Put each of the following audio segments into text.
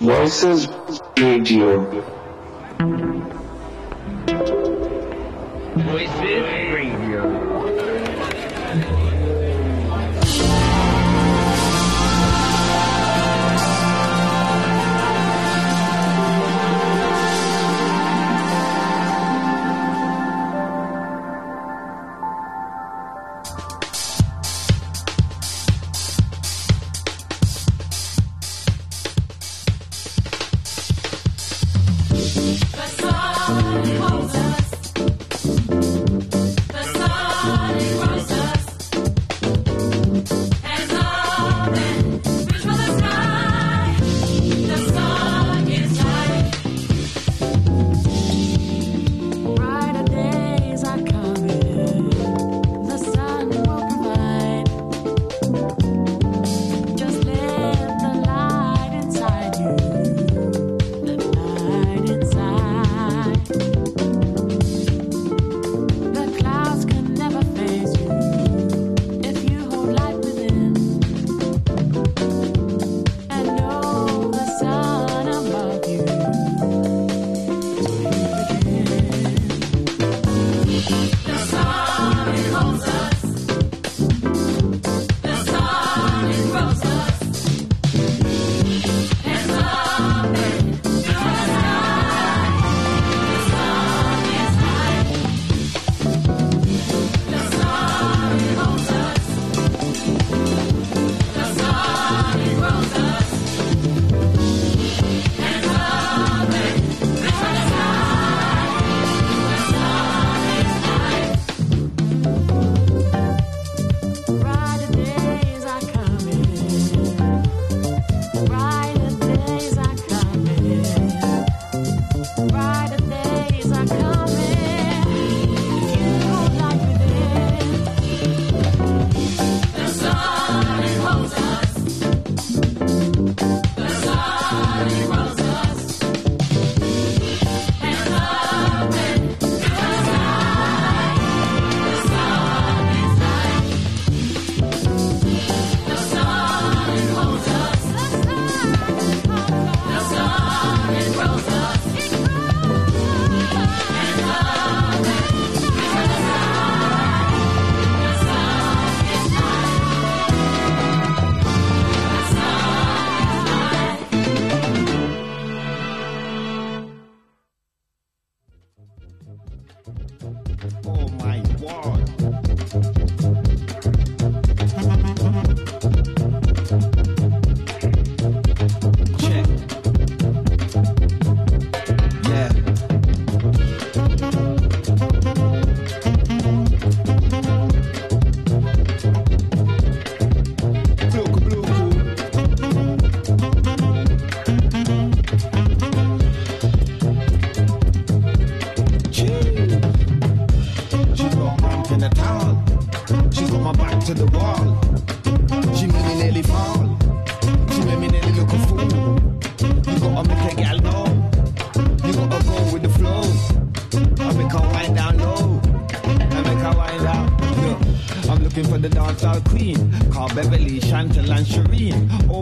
Voices Radio. Voices Radio.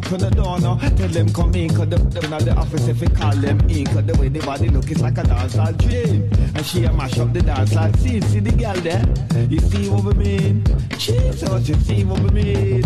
open the door now. Tell them come in, cause the them at the office if we call them in. Cause the way the body look is like a dancehall dream. And she a mash up the dancehall scene. See the girl there? You see what we mean? Jesus, you see what we mean?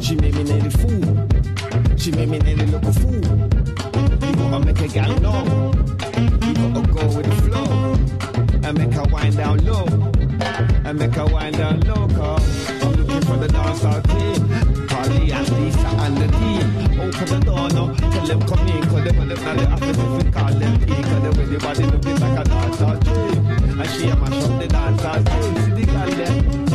She made me nearly fool. She made me nearly look a fool. You gotta make a gal know. You gotta go with the flow. And make her wind down low. And make her wind down low. Cause I'm looking for the dancehall team. Carly and Lisa and the team. Open the door now. Tell them come in. Cause they want them now the office if we call them in. Cause the way the body looking like a dancehall team. And she a mash the dancehall team. See the gal there.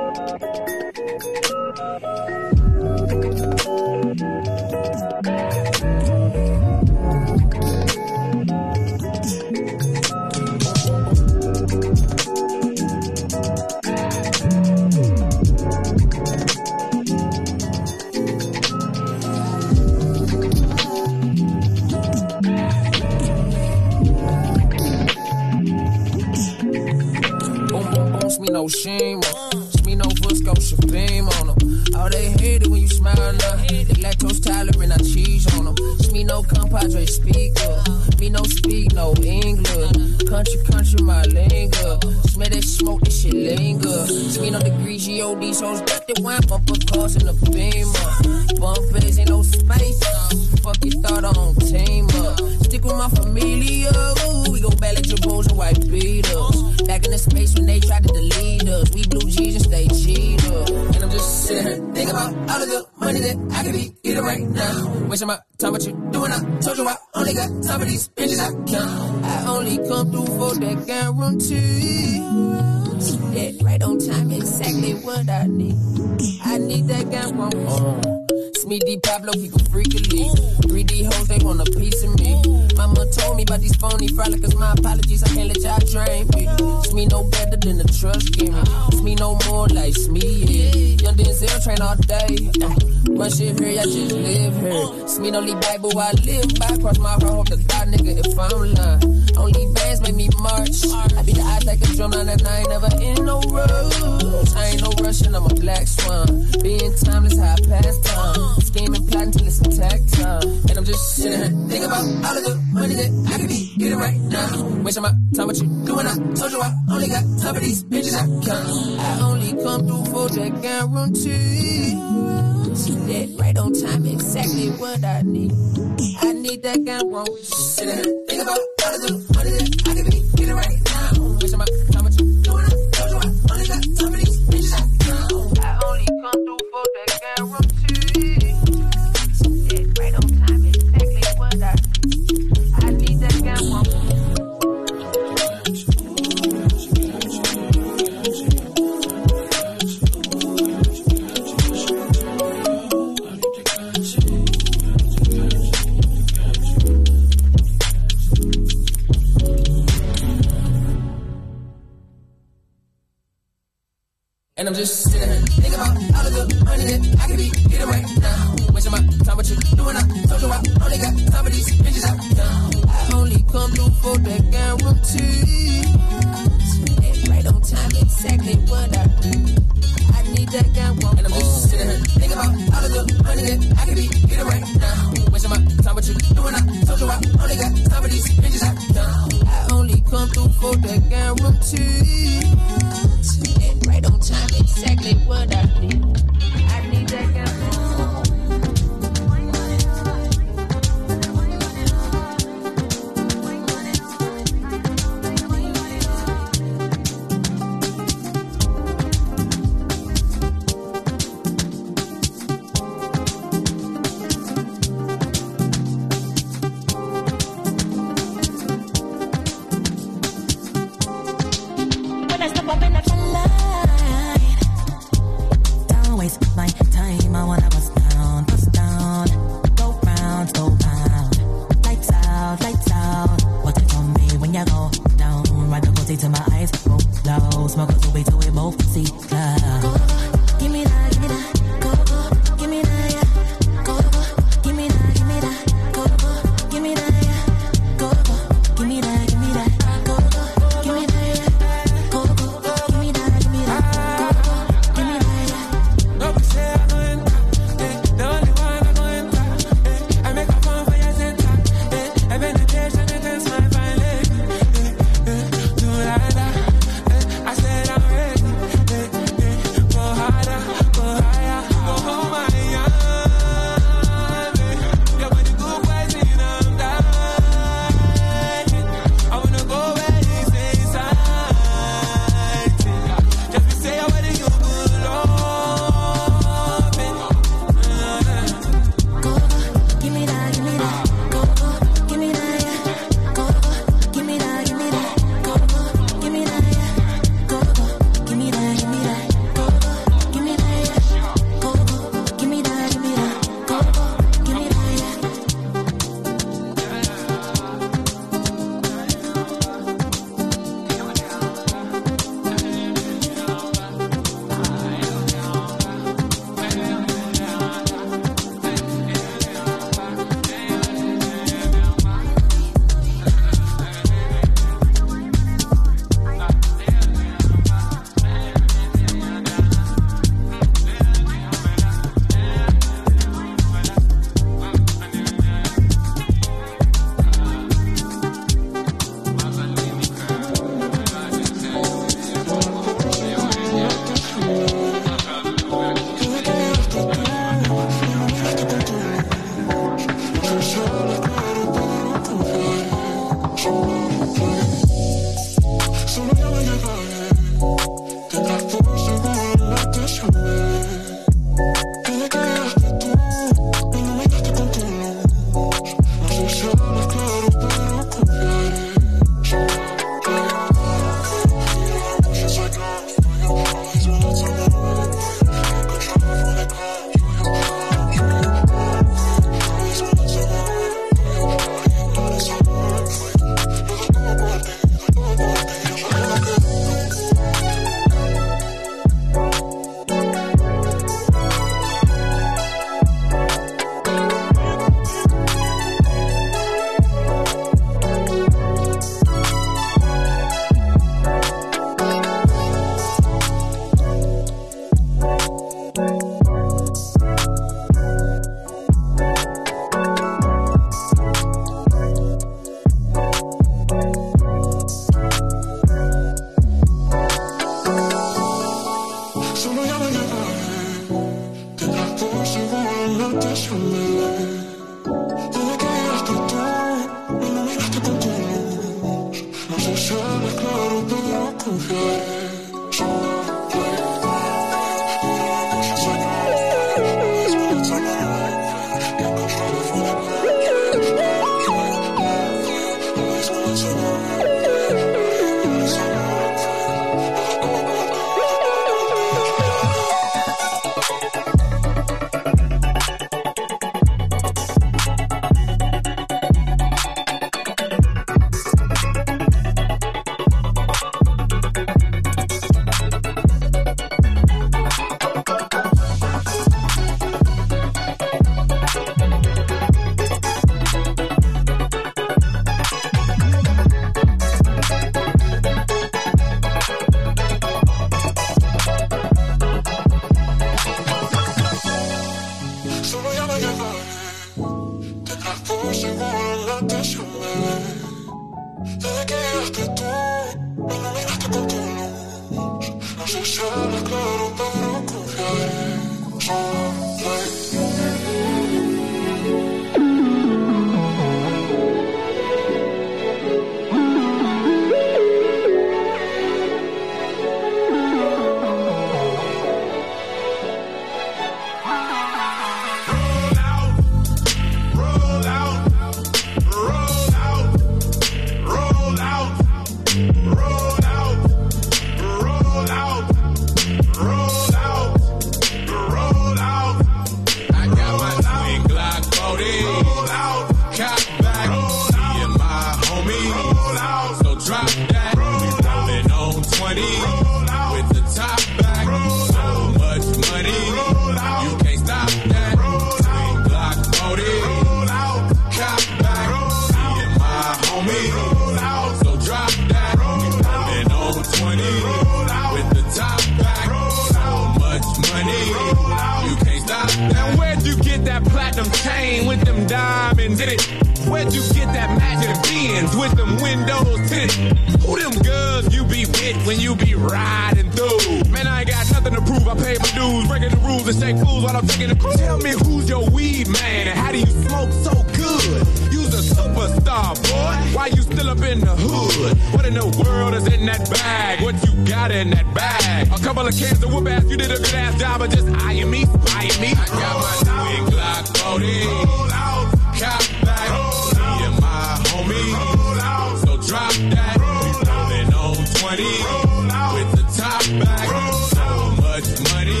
On 20. With the top back. So much money.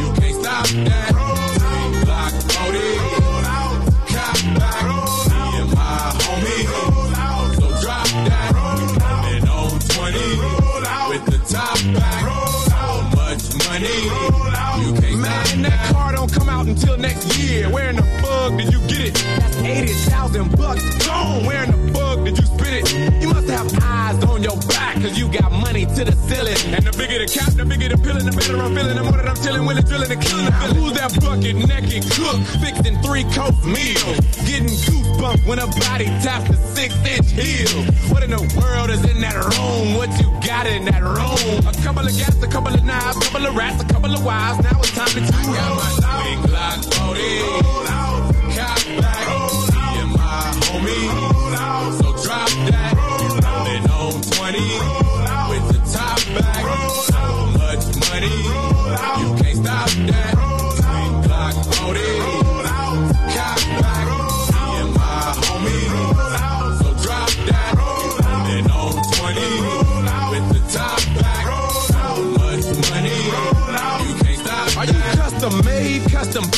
You can't stop that. Twin Glock 40. Cock back. Me and my homie. So drop that. We rolling on 20. With the top back. So much money. You can't stop Man, that car don't come out until next year. Where in the bug did you get it? That's 80,000 bucks gone. Where cause you got money to the ceiling. And the bigger the cap, the bigger the pillin', the better I'm feeling. The more that I'm chillin', willing, drilling, and killing the feeling. Who's that bucket naked cook, fixing three course meals? Getting goosebumps when a body taps the six inch heel. What in the world is in that room? What you got in that room? A couple of gas, a couple of knives, a couple of rats, a couple of wives. Now it's time to choose. got my twin Glock 40. Cock back. Me and my homie.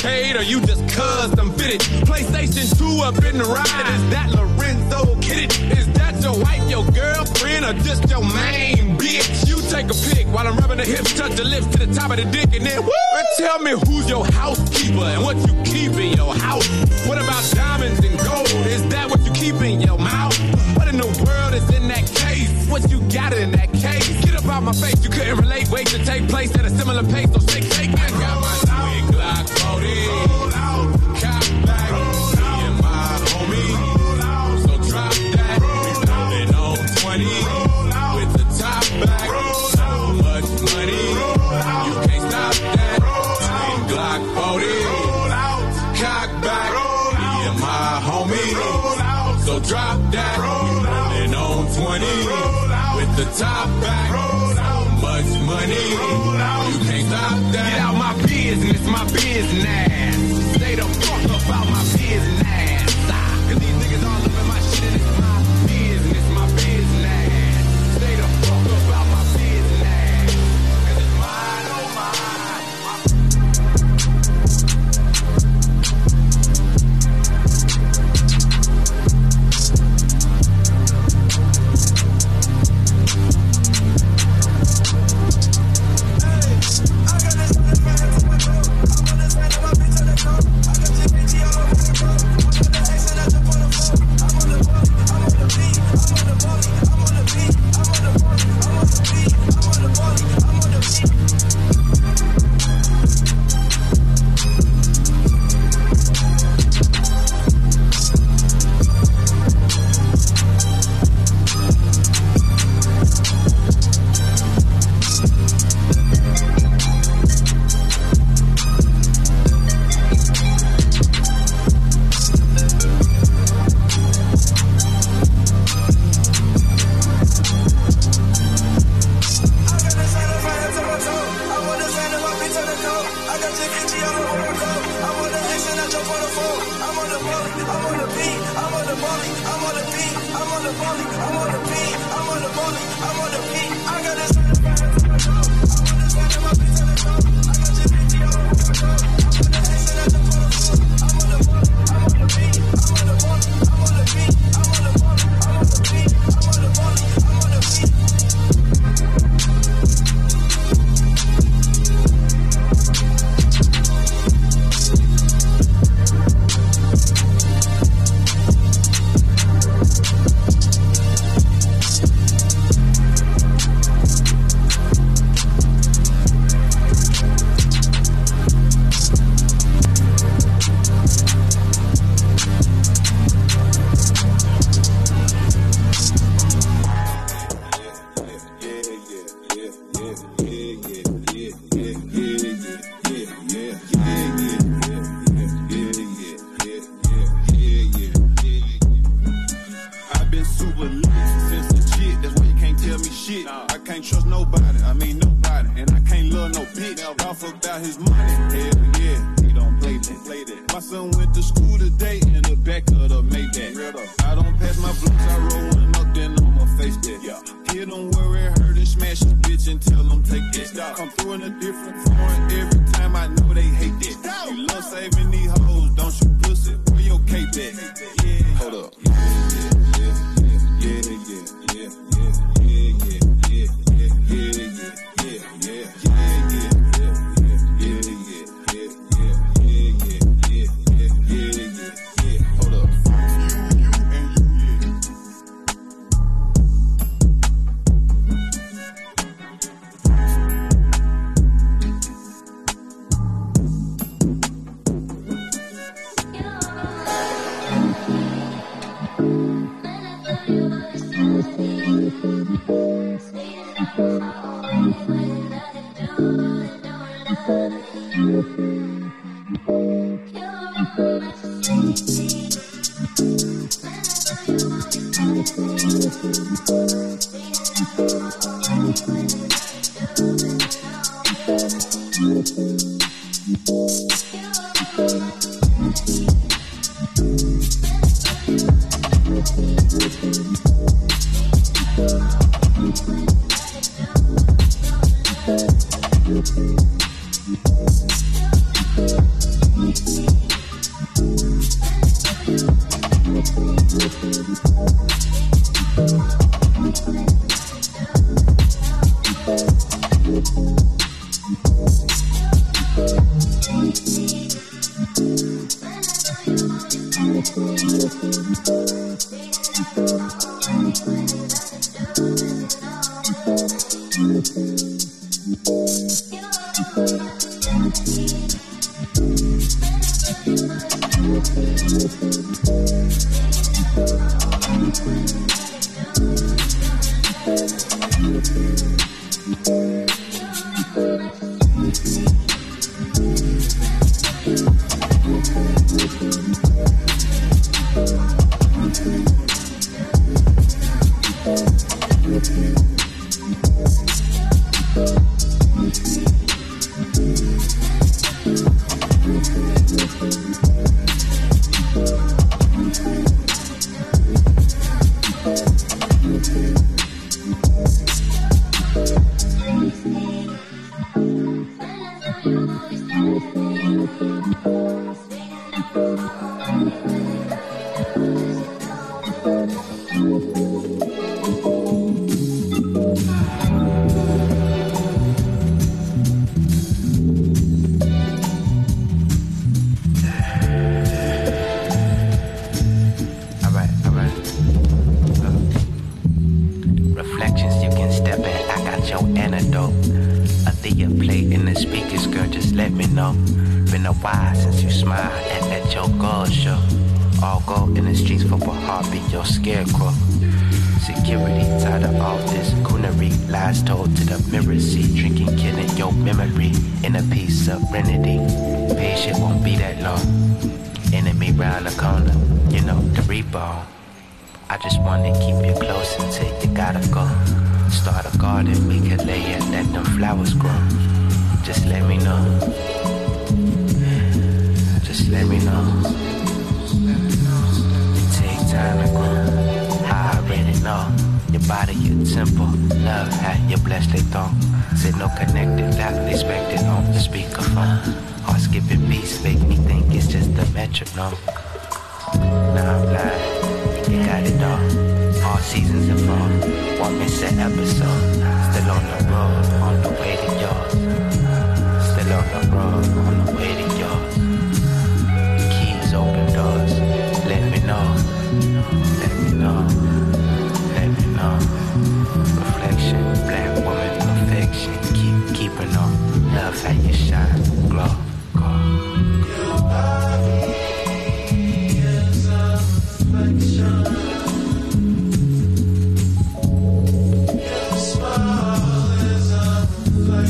Paid, or you just custom fitted? PlayStation 2 up in the ride. Is that Lorenzo Kidded? Is that your wife, your girlfriend, or just your main bitch? You take a pic while I'm rubbing the hips, touch the lips to the top of the dick, and then woo! And tell me who's your housekeeper and what you keep in your house. What about diamonds and gold? Is that what you keep in your mouth? What in the world is in that case? What you got in that case? Get up out my face, you couldn't relate. Wait to take place at a similar pace, so shake, shake. I got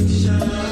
you.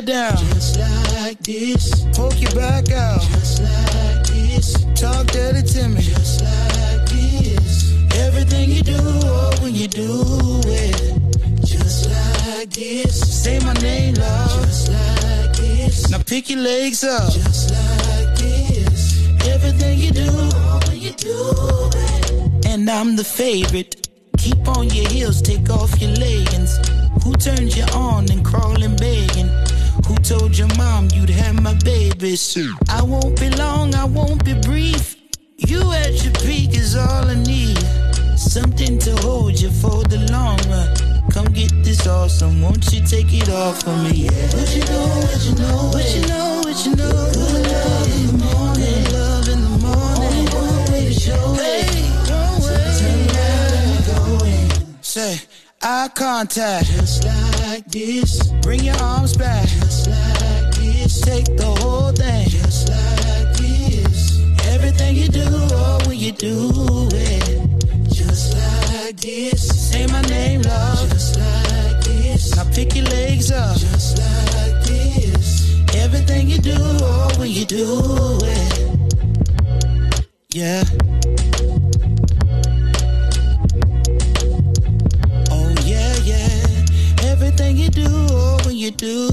Hair down. Just like this. Poke your back out. Just like this. Talk dirty to me. Just like this. Everything you do, oh, when you do it. Just like this. Say my name loud. Just like this. Now pick your legs up. Just like this. Everything you do, oh, when you do it. And I'm the favorite. Keep on your heels, take off your leggings. Who turned you on and crawling begging? Told your mom you'd have my babies? I won't be long, I won't be brief. You at your peak is all I need. Something to hold you for the long run. Come get this awesome, won't you take it off for me? Yeah. What you know, what you know, what you know, what you know. Good love in the morning, love in the morning. One way to show hey, don't wait. Turn around, me go. Say, eye contact. Just like this. Bring your arms back. Just this. Take the whole thing. Just like this. Everything you do, oh, when you do it. Just like this. Say my name, love. Just like this. Now pick your legs up. Just like this. Everything you do, oh, when you do it. Yeah. Oh yeah, yeah. Everything you do all when you do,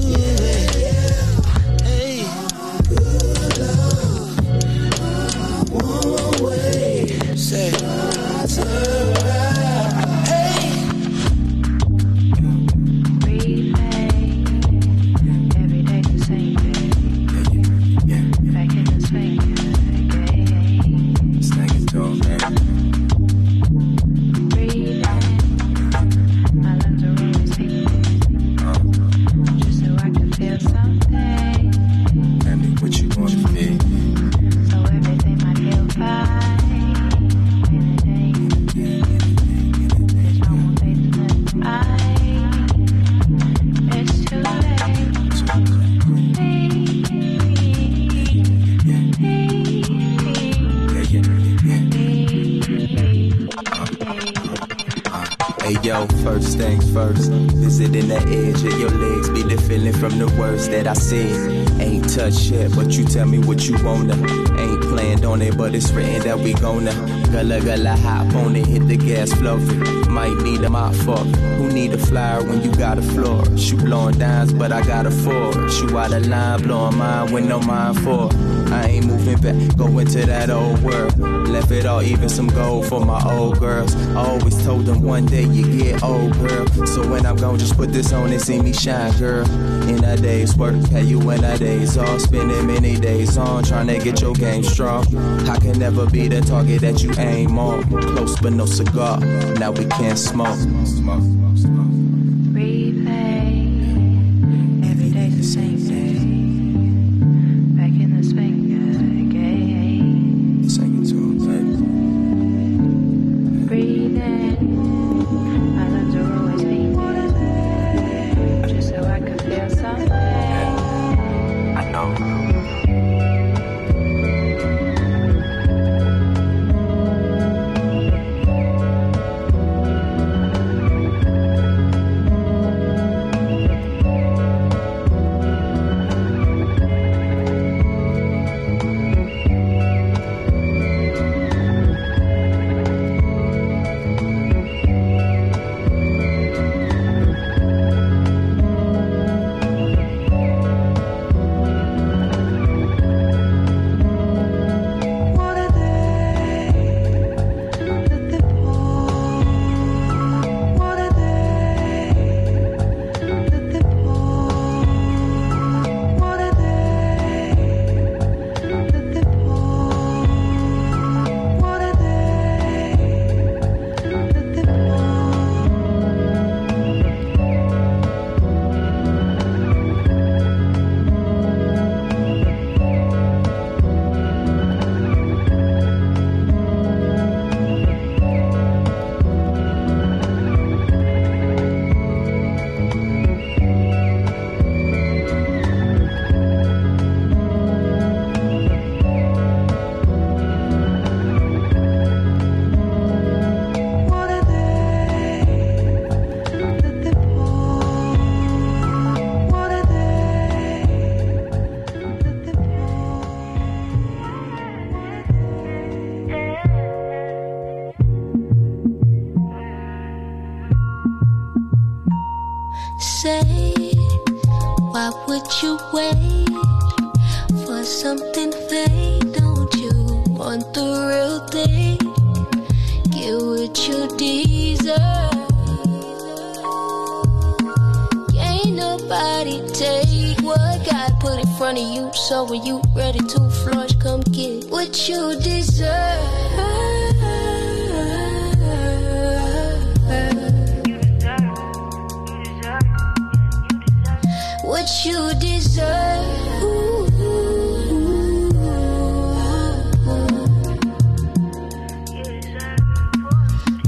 wanna. Ain't planned on it, but it's written that we gonna. Gullah gullah hop on it, hit the gas floor. Might need a mop for. Who need a flyer when you got a floor? Shoot blowing dimes, but I got a four. Shoot out a line, blowing mine with no mind for. I ain't moving back, go into that old world. Left it all, even some gold for my old girls. I always told them one day you get old, girl. So when I'm gone, just put this on and see me shine, girl. In a day's work, had you in a day's off, spending many days on trying to get your game strong. I can never be the target that you aim on. Close but no cigar. Now we can't smoke. Why would you wait for something fake? Don't you want the real thing? Get what you deserve. Ain't nobody take what God put in front of you. So when you ready to flush, come get what you deserve. You deserve.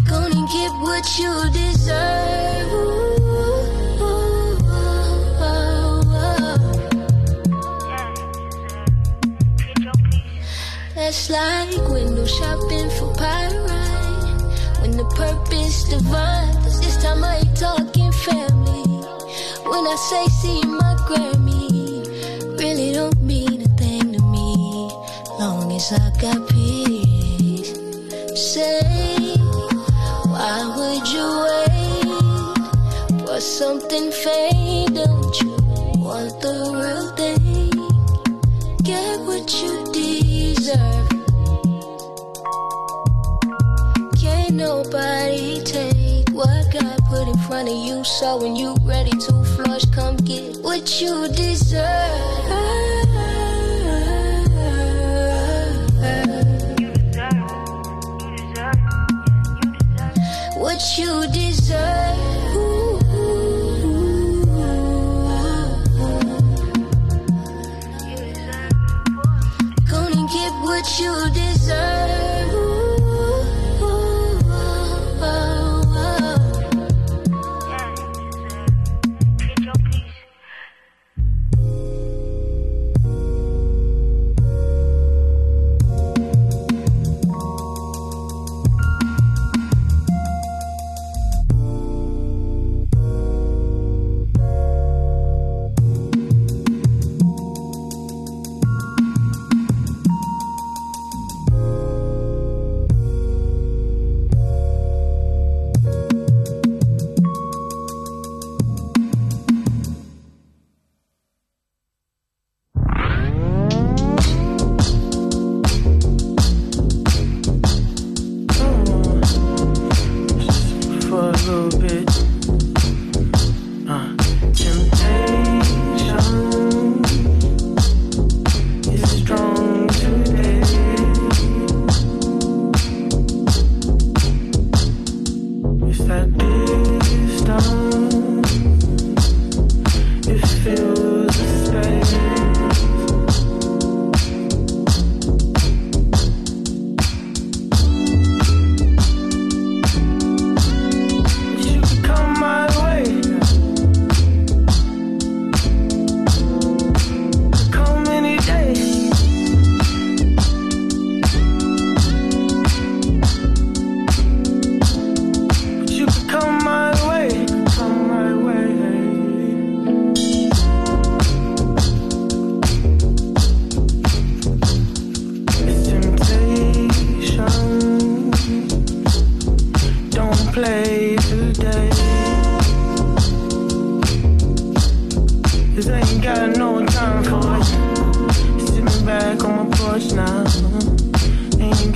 Gonna get what you deserve. That's like window shopping for pyrite. When the purpose divine, this time I ain't talking family. When I say see my Grammy, really don't mean a thing to me. Long as I got peace. Say, why would you wait for something fake? Don't you want the real thing? Get what you deserve. Can't nobody take what God put in front of you. So when you what you deserve.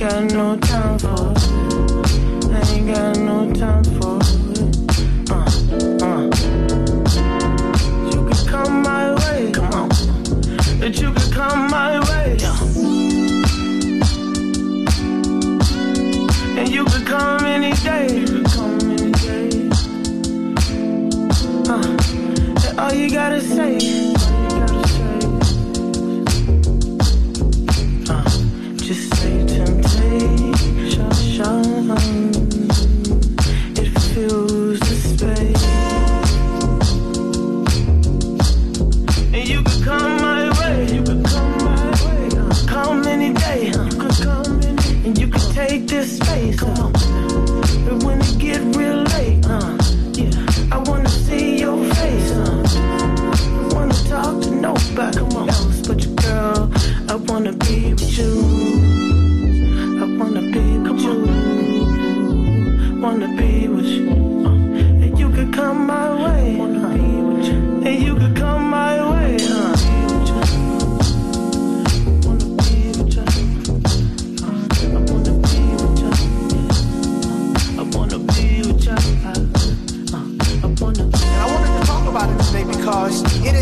Got no time for it. I ain't got no time for it. Uh, uh. You could come my way. Come on. That you could come my way. Yeah. And you could come any day. You could come any day. Uh, and all you gotta say.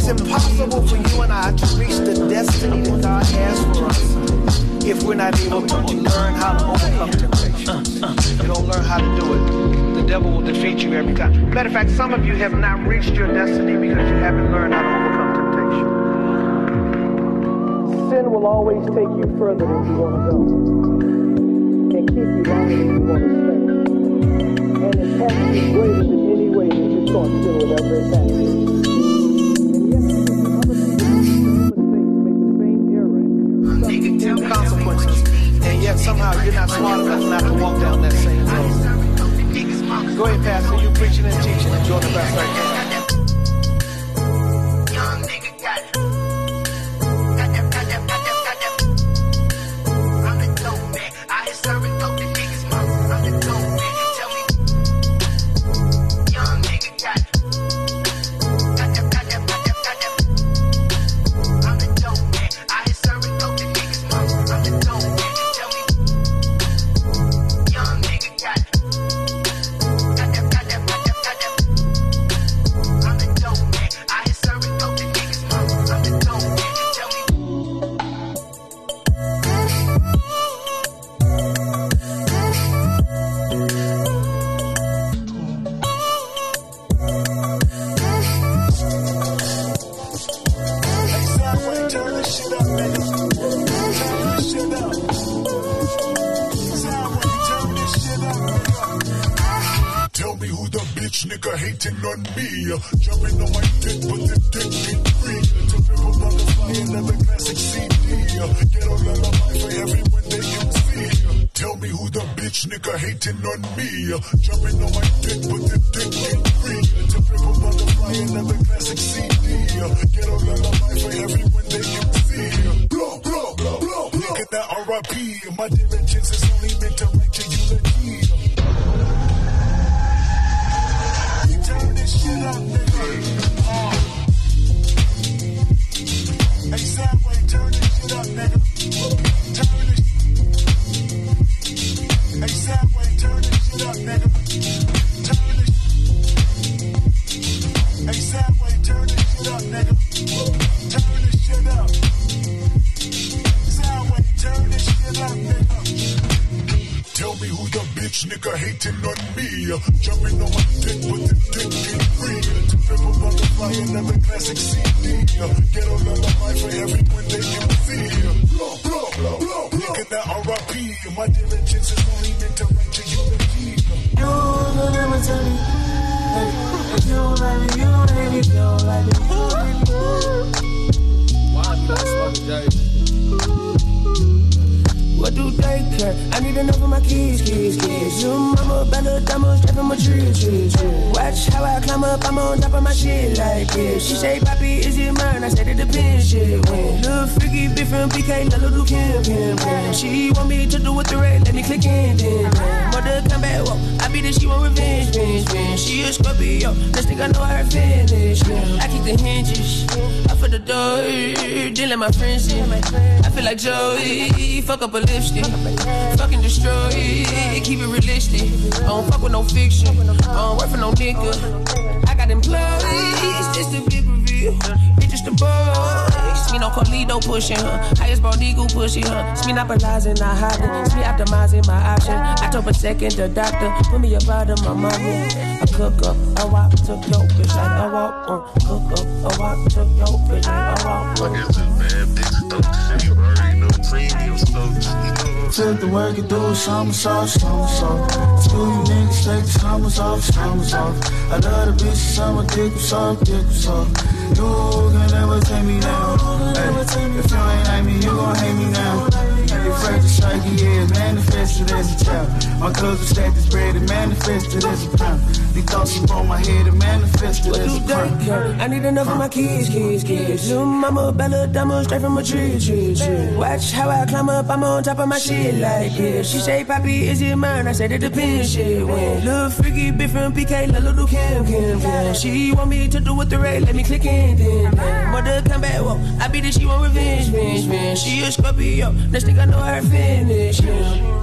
It is impossible for you and I to reach the destiny that God has for us if we're not able to learn how to overcome temptation. If you don't learn how to do it, the devil will defeat you every time. Matter of fact, some of you have not reached your destiny because you haven't learned how to overcome temptation. Sin will always take you further than you want to go and keep you longer than you want to stay. And its passion is greater than any way that you thought sin would ever advance. Hating on me. Jumping on my dick, but the dick ain't free. To flip a butterfly, another classic CD. Get a lullaby for everyone that you see. Blow, blow, blow, blow. Nigga, that RIP. My diligence is only meant to write your eulogy. You will never tell me. You like me, you like me, you like me, you like me. What do they care? I need enough of my keys, keys, keys. Your mama, Bella, Dama, straight from my tree, tree, tree. Watch how I climb up, I'm on top of my shit like this. She say, Papi, is it mine? I said it depends, shit. When little freaky, bitch from BK, little do Kim, Kim, Kim. She want me to do with the red, let me click in, then. Mother come back, whoa. Be the she want revenge, revenge. She a Scorpio, next thing I know her finish. I keep the hinges, I for the door, then let my friends in. I feel like Joey, fuck up a lipstick, fucking destroy, it, keep it realistic. I don't fuck with no fiction, I don't work for no nigga. I got employees, just a big reveal. It's just a boys. Me no Carlito pushing her, highest bald eagle pushing her. It's me not paralyzing, not hiding. It's me optimizing my option. I told a second the doctor, put me up out of my mama. I cook up, I walk, took your bitch I walk. Uh, cook up, I walk, took your bitch I walk. Uh. I guess this bad bitch premium stuff. Took the work and do somersault, somersault. Screw you niggas, take the summers off, summers off. I love the bitches, summer dick was soft, dick was soft. You can never take me down. Hey, if you ain't like me, you gon' hate me now. Yeah, manifested as a child. My cousin stacked this bread and manifested as a pound. These thoughts upon my head and manifested as a crime. I need enough of my keys, keys, keys. Little mama, Bella, Dama, straight from a tree, tree, tree. Watch how I climb up, I'm on top of my shit like this. She say, Papi, is it mine? I said it depends, shit. When little freaky bitch from PK, little Kim, Kim, Kim. She want me to do with the red, let me click in, then. then. Mother come back, whoa. I be the she want revenge, revenge, revenge. She a Scorpio, next thing I know her finish, yeah.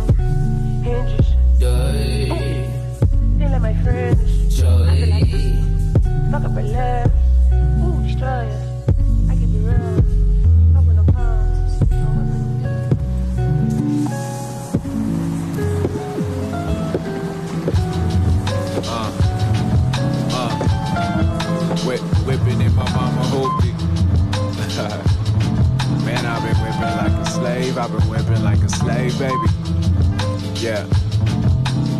Hinges. Then let my friends. Joy. Fuck up her love. Ooh. I give you real. Open the palms. Uh, uh, whip, whipping in my mama hoopty. Man, I've been whipping like a slave. I've been whipping like a slave, baby. Yeah,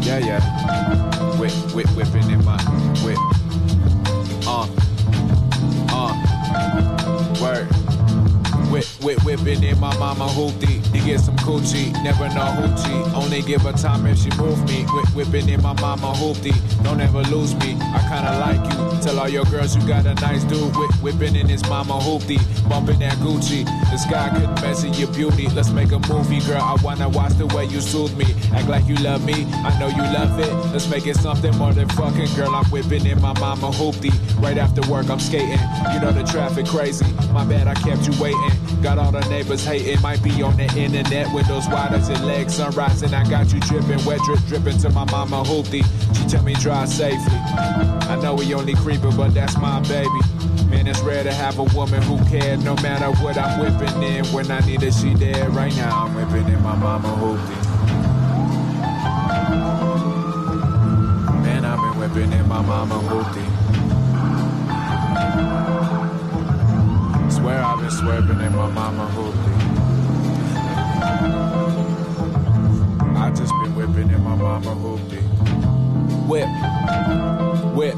yeah, yeah. Whip, whip, whipping in my whip. Uh, uh, word. Whip, whip, whipping in my mama hoopty. To get some coochie, never know hoochie. Only give her time if she move me. Whip, whipping in my mama hoopty. Don't ever lose me. I kinda like you. Tell all your girls you got a nice dude. Whip, whipping in his mama hoopty. Bumping that Gucci. The sky couldn't measure your beauty. Let's make a movie, girl. I wanna watch the way you soothe me. Act like you love me. I know you love it. Let's make it something more than fucking, girl. I'm whipping in my mama hoopty. Right after work, I'm skating. You know the traffic crazy. My bad, I kept you waiting. Got all the neighbors hating. Might be on the internet. Windows wide as your legs, sun rising. I got you dripping, wet drip, dripping to my mama hoopty. She tell me drive safely. I know we only creeping, but that's my baby. Man, it's rare to have a woman who cared no matter what I'm whipping in. When I need her, she there. Right now, I'm whipping in my mama hoopty. Man, I've been whipping in my mama hoopty. Swear I've been swerving in my mama hoopty. I just been whipping in my mama hoopty. Whip, whip,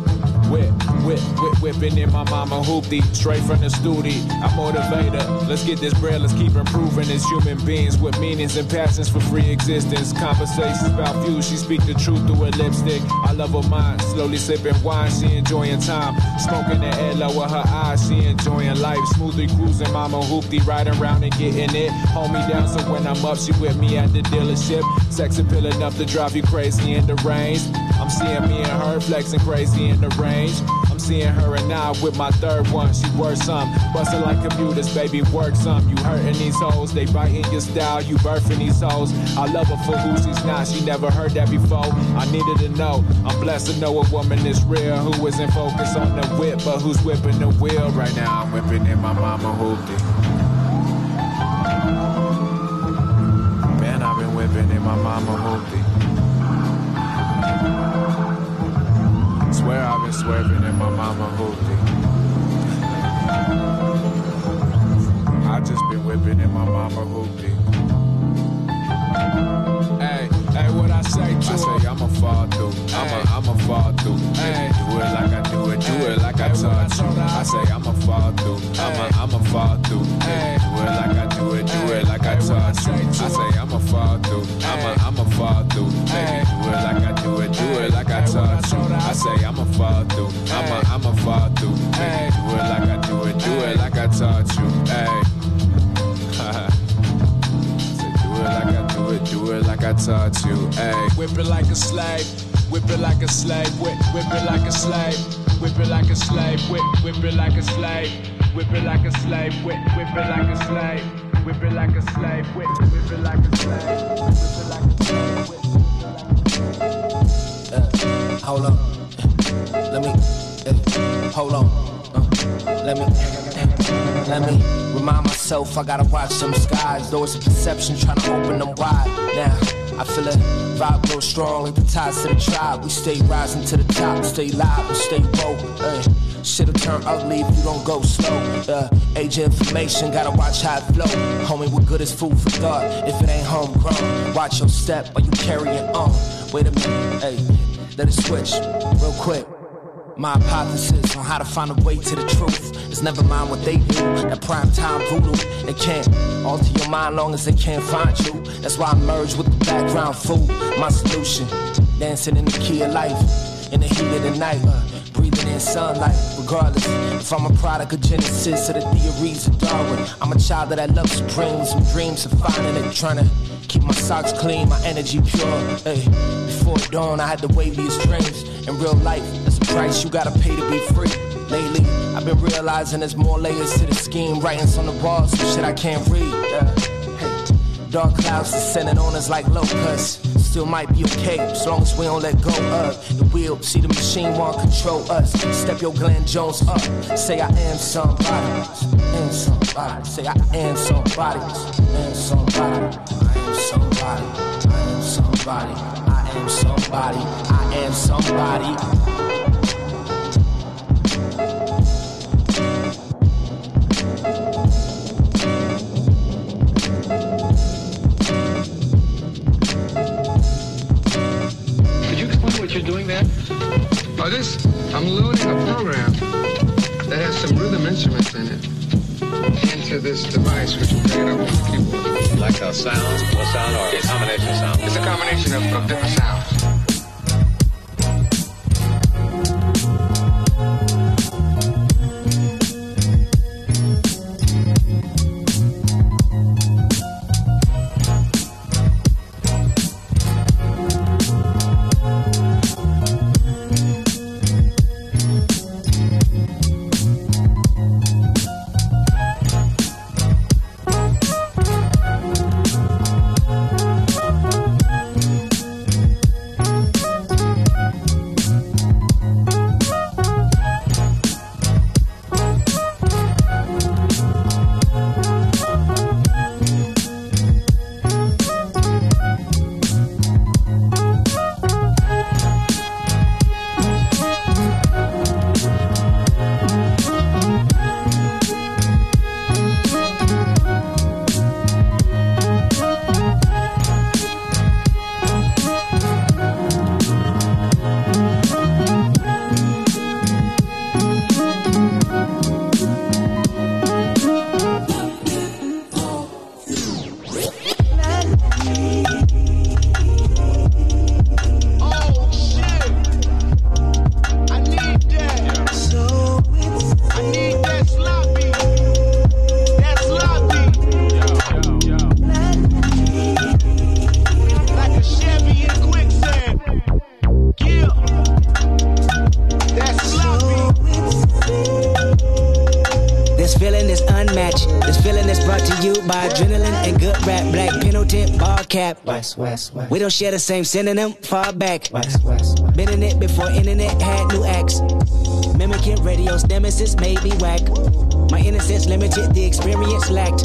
whip, whip, whip, whipping in my mama hoopty. Straight from the studio, I motivate her. Let's get this bread, let's keep improving as human beings with meanings and passions for free existence. Conversations about views, she speak the truth through her lipstick. I love her mind, slowly sipping wine, she enjoying time. Smoking the air, lower her eyes, she enjoying life. Smoothly cruising, mama hoopty, riding around and getting it. Hold me down so when I'm up, she with me at the dealership. Sex appeal enough to drive you crazy in the range. I'm seeing me and her flexing crazy in the range. I'm seeing her and I with my third one. She worth some. Bustin' like computers, baby, work some. You hurting these hoes, they biting your style. You birthing these hoes. I love her for who she's not. She never heard that before. I needed to know. I'm blessed to know a woman is real who isn't focused on the whip, but who's whipping the wheel right now. I'm whipping in my mama hoopty. Man, I've been whipping in my mama hoopty. Swerving in my mama hoopty. I just been whipping in my mama hoopty. Hey, hey, what I say to I say I'ma fall through. I'ma, I'ma fall through. Hey, I say I'ma fall through, I'ma I'ma fall through. Hey, do it like I do it, do it like I taught you. Hey, do it like I do it, do it like I taught you. Hey, whip it like a slave, whip it like a slave, whip whip it like a slave, whip it like a slave, whip whip it like a slave, whip it like a slave, whip whip it like a slave, whip it like a slave, whip whip it like a slave, whip it like a slave hold on. Let me. uh, hold on. Uh, let me. Let me remind myself I gotta watch them skies. Doors of perception trying to open them wide. Now I feel a vibe grow strong like the ties to the tribe. We stay rising to the top, stay live and stay woke. Uh, shit'll turn ugly if you don't go slow. Uh, age information, gotta watch how it flow. Homie, what good is food for thought if it ain't homegrown? Watch your step or you carrying on. Wait a minute, hey, let it switch real quick. My hypothesis on how to find a way to the truth is never mind what they do. That prime time voodoo, they can't alter your mind long as they can't find you. That's why I merge with the background food. My solution, dancing in the key of life, in the heat of the night. Breathing in sunlight, regardless if I'm a product of Genesis or the theories of Darwin. I'm a child of that love supreme with some dreams of finding it, trying to keep my socks clean, my energy pure. Hey, before dawn, I had the waviest dreams. In real life, there's a price you gotta pay to be free. Lately, I've been realizing there's more layers to the scheme. Writings on the walls, some shit I can't read. Hey, dark clouds descending on us like locusts. Still might be okay as long as we don't let go of the wheel. See the machine won't control us. Step your Glenn Jones up. Say I am somebody. I am somebody. Say I am somebody. I am somebody. I am somebody. I am somebody. I am somebody. I am somebody. I'm loading a program that has some rhythm instruments in it into this device, which will pick it up on the keyboard. Like a sound, what sound, or a combination of sound? It's a combination of, of different sounds. Cap. West, west, west. We don't share the same synonym, far back. West, west, west. Been in it before internet had new acts. Mimicking radio's nemesis made me whack. My innocence limited, the experience lacked.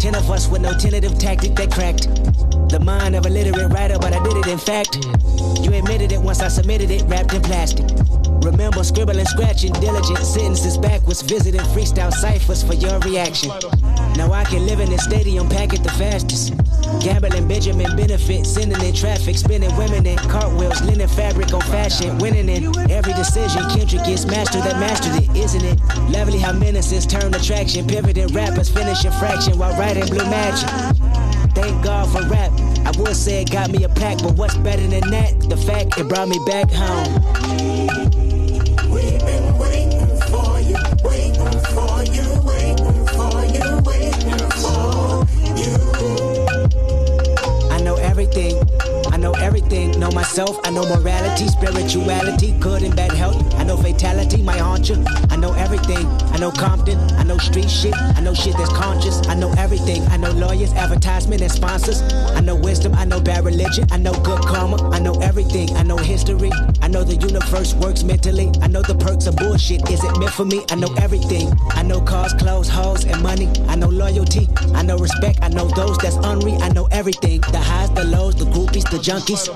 Ten of us with no tentative tactic that cracked. The mind of a literate writer, but I did it in fact. You admitted it once I submitted it, wrapped in plastic. Remember scribbling, scratching, diligent sentences backwards, visiting freestyle ciphers for your reaction. Now I can live in this stadium, pack it the fastest. Gambling Benjamin benefit, sending in traffic, spinning women in cartwheels, linen fabric on fashion, winning in every decision. Kendrick gets master that mastered it, isn't it? Lovely how menaces turn attraction, pivoting rappers finishing fraction while writing blue magic. Thank God for rap. I would say it got me a pack, but what's better than that? The fact it brought me back home. I know everything, know myself, I know morality, spirituality, good and bad health. I know fatality, my haunt you. I know everything, I know Compton, I know street shit, I know shit that's conscious. I know everything, I know lawyers, advertisement, and sponsors. I know wisdom, I know bad religion, I know good karma, I know everything, I know history, I know the universe works mentally, I know the perks of bullshit Is it meant for me. I know everything, I know cars, clothes, hoes, and money. I know loyalty, I know respect, I know those that's unreal. I know everything, the highs, the lows, the groupies, the junkies.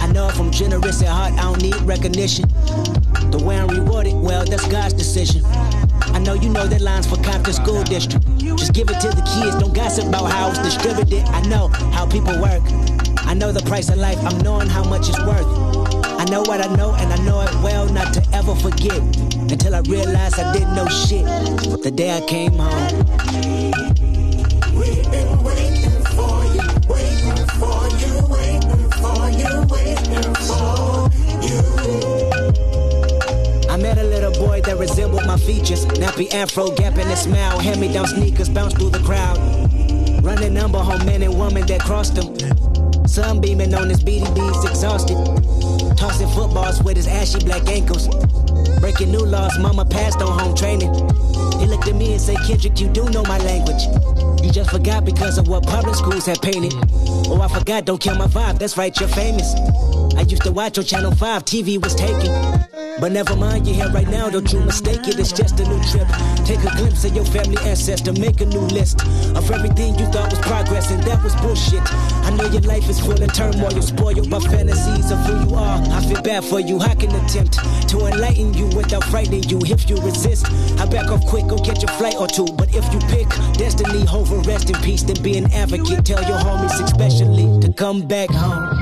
I know if I'm generous at heart, I don't need recognition. The way I'm rewarded, well, that's God's decision. I know you know that line's for Compton School District. Just give it to the kids, don't gossip about how it's distributed. I know how people work. I know the price of life, I'm knowing how much it's worth. I know what I know, and I know it well not to ever forget. Until I realized I didn't know shit. The day I came home. We've been waiting for you, waiting for you, I met a little boy that resembled my features. Nappy afro, gap in his smile. Hand me down sneakers, bounce through the crowd. Running number home men and women that crossed him. Sunbeaming on his BVDs, exhausted. Tossing footballs with his ashy black ankles. Breaking new laws, mama passed on home training. He looked at me and said, Kendrick, you do know my language. You just forgot because of what public schools have painted. Oh, I forgot, don't kill my vibe. That's right, you're famous. I used to watch on Channel 5, TV was taken. But never mind, you're here right now, don't you mistake it, it's just a new trip. Take a glimpse of your family ancestor, make a new list of everything you thought was progress, and that was bullshit. I know your life is full of turmoil, spoiled by fantasies of who you are. I feel bad for you, I can attempt to enlighten you without frightening you. If you resist, I back off quick, go catch a flight or two. But if you pick destiny over rest in peace, then be an advocate. Tell your homies, especially, to come back home.